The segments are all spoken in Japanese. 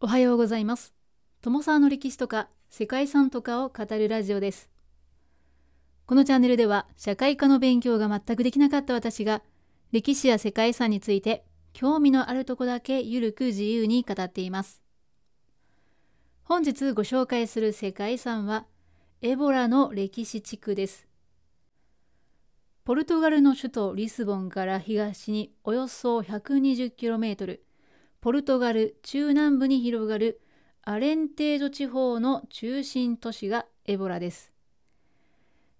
おはようございます。友沢の歴史とか世界遺産とかを語るラジオです。このチャンネルでは社会科の勉強が全くできなかった私が歴史や世界遺産について興味のあるとこだけゆるく自由に語っています。本日ご紹介する世界遺産はエボラの歴史地区です。ポルトガルの首都リスボンから東におよそ 120km ポルトガル中南部に広がるアレンテージョ地方の中心都市がエボラです。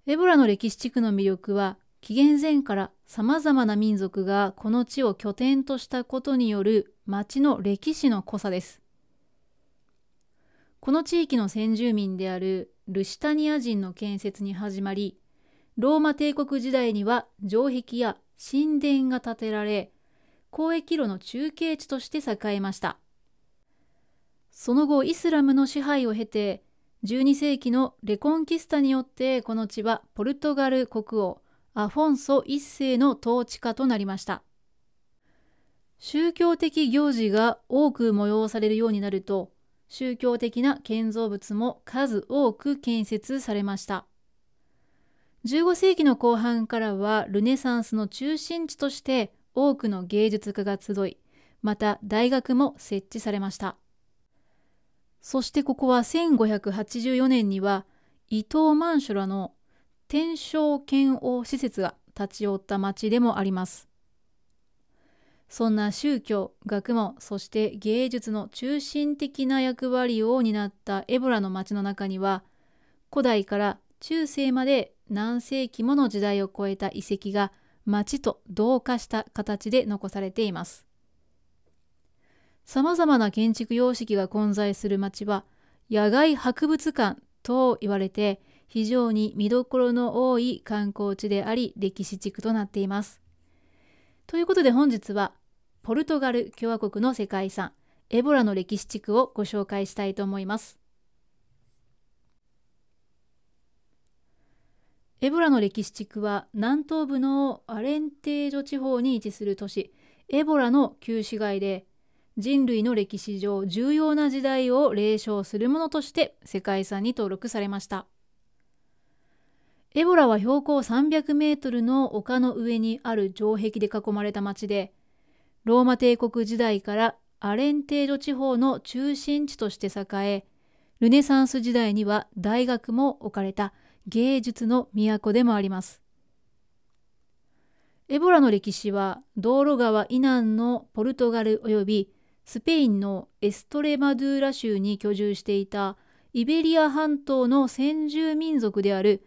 エボラの歴史地区の魅力は紀元前から様々な民族がこの地を拠点としたことによる町の歴史の濃さです。この地域の先住民であるルシタニア人の建設に始まり、ローマ帝国時代には城壁や神殿が建てられ、交易路の中継地として栄えました。その後イスラムの支配を経て12世紀のレコンキスタによってこの地はポルトガル国王アフォンソ1世の統治下となりました。宗教的行事が多く催されるようになると宗教的な建造物も数多く建設されました。15世紀の後半からはルネサンスの中心地として多くの芸術家が集い、また大学も設置されました。そしてここは1584年には伊藤万書らの天正剣王施設が立ち寄った町でもあります。そんな宗教、学問、そして芸術の中心的な役割を担ったエボラの町の中には、古代から中世まで何世紀もの時代を超えた遺跡が町と同化した形で残されています。様々な建築様式が混在する町は野外博物館と言われて非常に見どころの多い観光地であり歴史地区となっています。ということで本日はポルトガル共和国の世界遺産エボラの歴史地区をご紹介したいと思います。エボラの歴史地区は南東部のアレンテージョ地方に位置する都市エボラの旧市街で人類の歴史上重要な時代を霊唱するものとして世界遺産に登録されました。エボラは標高300メートルの丘の上にある城壁で囲まれた町でローマ帝国時代からアレンテージョ地方の中心地として栄えルネサンス時代には大学も置かれた。芸術の都でもあります。エボラの歴史は道路川以南のポルトガル及びスペインのエストレマドゥーラ州に居住していたイベリア半島の先住民族である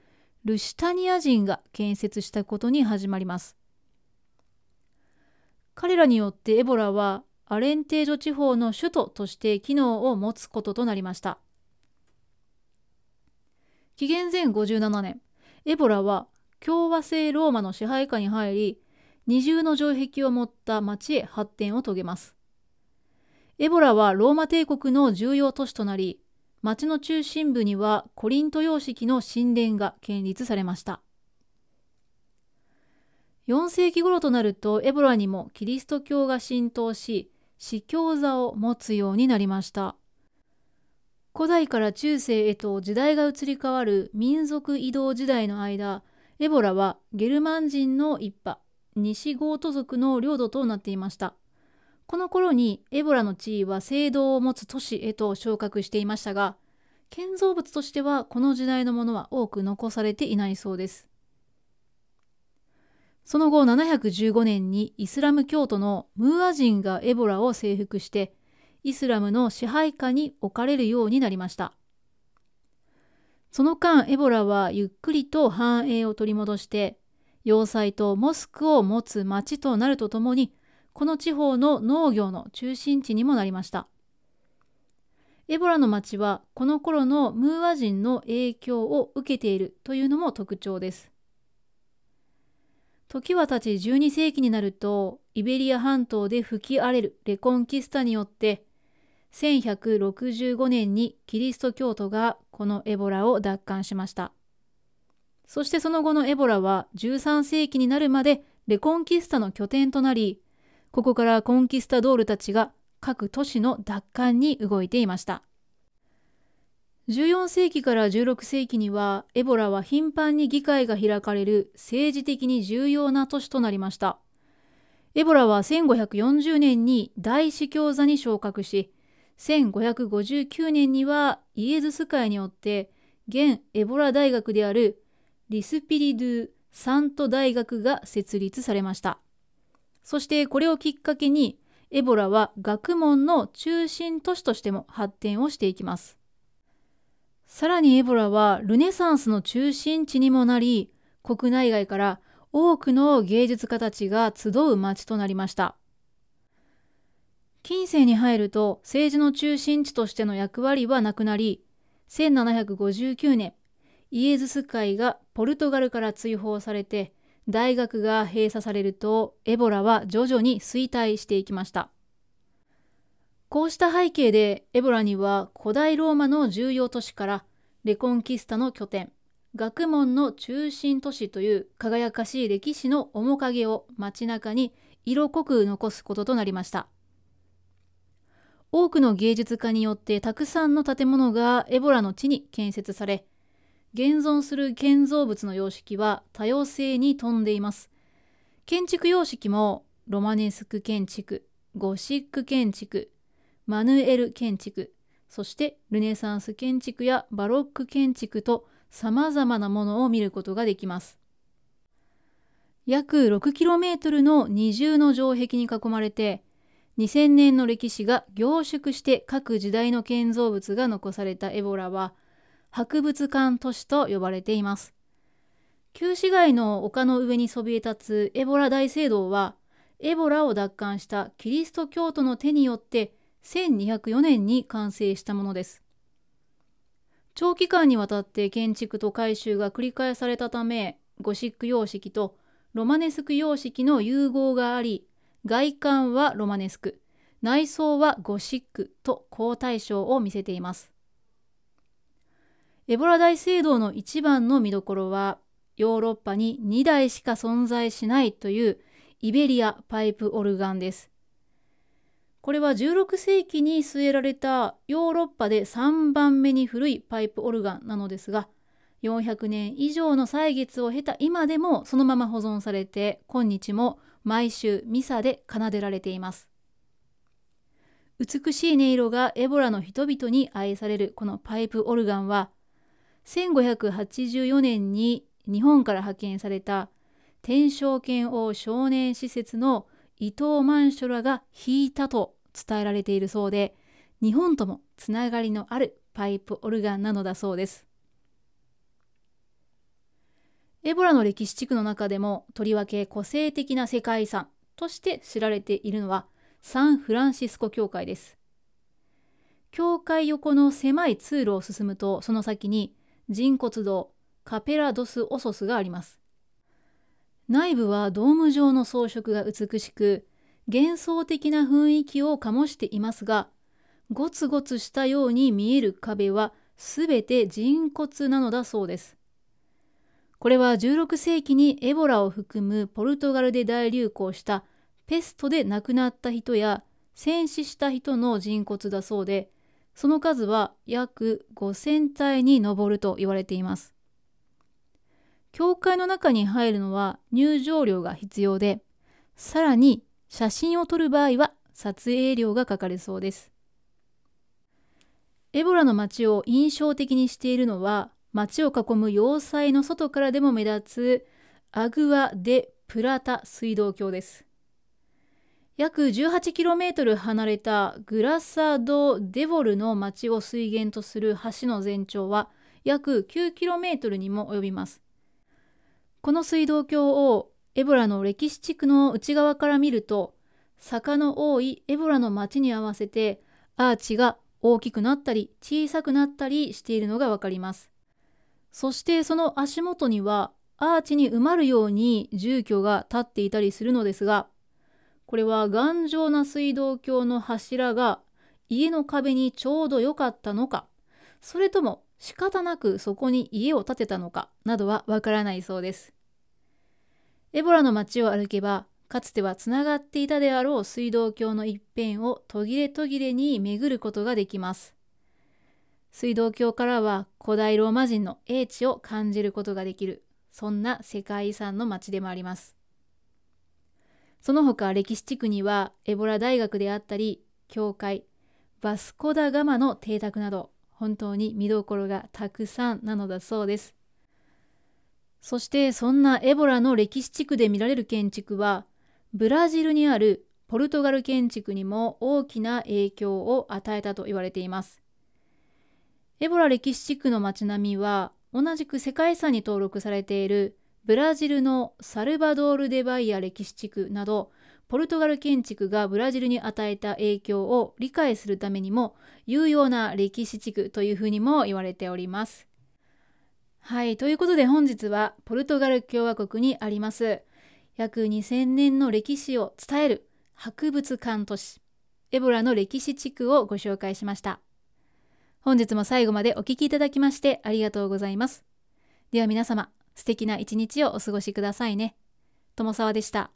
ルシタニア人が建設したことに始まります。彼らによってエボラはアレンテージョ地方の首都として機能を持つこととなりました。紀元前57年、エボラは共和制ローマの支配下に入り、二重の城壁を持った町へ発展を遂げます。エボラはローマ帝国の重要都市となり、町の中心部にはコリント様式の神殿が建立されました。4世紀頃となるとエボラにもキリスト教が浸透し、司教座を持つようになりました。古代から中世へと時代が移り変わる民族移動時代の間、エボラはゲルマン人の一派、西ゴート族の領土となっていました。この頃にエボラの地位は聖堂を持つ都市へと昇格していましたが、建造物としてはこの時代のものは多く残されていないそうです。その後715年にイスラム教徒のムーア人がエボラを征服してイスラムの支配下に置かれるようになりました。その間、エボラはゆっくりと繁栄を取り戻して、要塞とモスクを持つ町となるとともに、この地方の農業の中心地にもなりました。エボラの町はこの頃のムーア人の影響を受けているというのも特徴です。時は経ち12世紀になるとイベリア半島で吹き荒れるレコンキスタによって1165年にキリスト教徒がこのエボラを奪還しました。そしてその後のエボラは13世紀になるまでレコンキスタの拠点となり、ここからコンキスタドールたちが各都市の奪還に動いていました。14世紀から16世紀にはエボラは頻繁に議会が開かれる政治的に重要な都市となりました。エボラは1540年に大司教座に昇格し、1559年にはイエズス会によって現エボラ大学であるリスピリドゥ・サント大学が設立されました。そしてこれをきっかけにエボラは学問の中心都市としても発展をしていきます。さらにエボラはルネサンスの中心地にもなり、国内外から多くの芸術家たちが集う町となりました。近世に入ると政治の中心地としての役割はなくなり、1759年、イエズス会がポルトガルから追放されて、大学が閉鎖されると、エボラは徐々に衰退していきました。こうした背景でエボラには古代ローマの重要都市からレコンキスタの拠点、学問の中心都市という輝かしい歴史の面影を街中に色濃く残すこととなりました。多くの芸術家によってたくさんの建物がエボラの地に建設され、現存する建造物の様式は多様性に富んでいます。建築様式もロマネスク建築、ゴシック建築、マヌエル建築、そしてルネサンス建築やバロック建築と様々なものを見ることができます。約 6km の二重の城壁に囲まれて、2000年の歴史が凝縮して各時代の建造物が残されたエボラは、博物館都市と呼ばれています。旧市街の丘の上にそびえ立つエボラ大聖堂は、エボラを奪還したキリスト教徒の手によって1204年に完成したものです。長期間にわたって建築と改修が繰り返されたため、ゴシック様式とロマネスク様式の融合があり、外観はロマネスク、内装はゴシックと高対象を見せています。エボラ大聖堂の一番の見どころは、ヨーロッパに2台しか存在しないというイベリアパイプオルガンです。これは16世紀に据えられたヨーロッパで3番目に古いパイプオルガンなのですが、400年以上の歳月を経た今でもそのまま保存されて、今日も毎週ミサで奏でられています。美しい音色がエボラの人々に愛されるこのパイプオルガンは、1584年に日本から派遣された天正剣王少年施設の伊藤万書らが弾いたと伝えられているそうで、日本ともつながりのあるパイプオルガンなのだそうです。エボラの歴史地区の中でもとりわけ個性的な世界遺産として知られているのはサンフランシスコ教会です。教会横の狭い通路を進むとその先に人骨堂カペラドス・オソスがあります。内部はドーム状の装飾が美しく、幻想的な雰囲気を醸していますが、ゴツゴツしたように見える壁はすべて人骨なのだそうです。これは16世紀にエボラを含むポルトガルで大流行したペストで亡くなった人や戦死した人の人骨だそうで、その数は約5000体に上ると言われています。教会の中に入るのは入場料が必要で、さらに写真を撮る場合は撮影料がかかるそうです。エボラの街を印象的にしているのは、街を囲む要塞の外からでも目立つアグア・デ・プラタ水道橋です。約 18km 離れたグラサド・デボルの町を水源とする橋の全長は約 9km にも及びます。この水道橋をエボラの歴史地区の内側から見ると、坂の多いエボラの町に合わせてアーチが大きくなったり小さくなったりしているのがわかります。そしてその足元にはアーチに埋まるように住居が建っていたりするのですが、これは頑丈な水道橋の柱が家の壁にちょうど良かったのか、それとも仕方なくそこに家を建てたのかなどはわからないそうです。エボラの街を歩けばかつてはつながっていたであろう水道橋の一辺を途切れ途切れに巡ることができます。水道橋からは古代ローマ人の英知を感じることができる、そんな世界遺産の町でもあります。その他歴史地区にはエボラ大学であったり、教会、バスコダガマの邸宅など、本当に見どころがたくさんなのだそうです。そしてそんなエボラの歴史地区で見られる建築は、ブラジルにあるポルトガル建築にも大きな影響を与えたと言われています。エボラ歴史地区の街並みは同じく世界遺産に登録されているブラジルのサルバドール・デ・バイア歴史地区などポルトガル建築がブラジルに与えた影響を理解するためにも有用な歴史地区というふうにも言われております。はい、ということで本日はポルトガル共和国にあります約2000年の歴史を伝える博物館都市エボラの歴史地区をご紹介しました。本日も最後までお聴きいただきましてありがとうございます。では皆様、素敵な一日をお過ごしくださいね。友沢でした。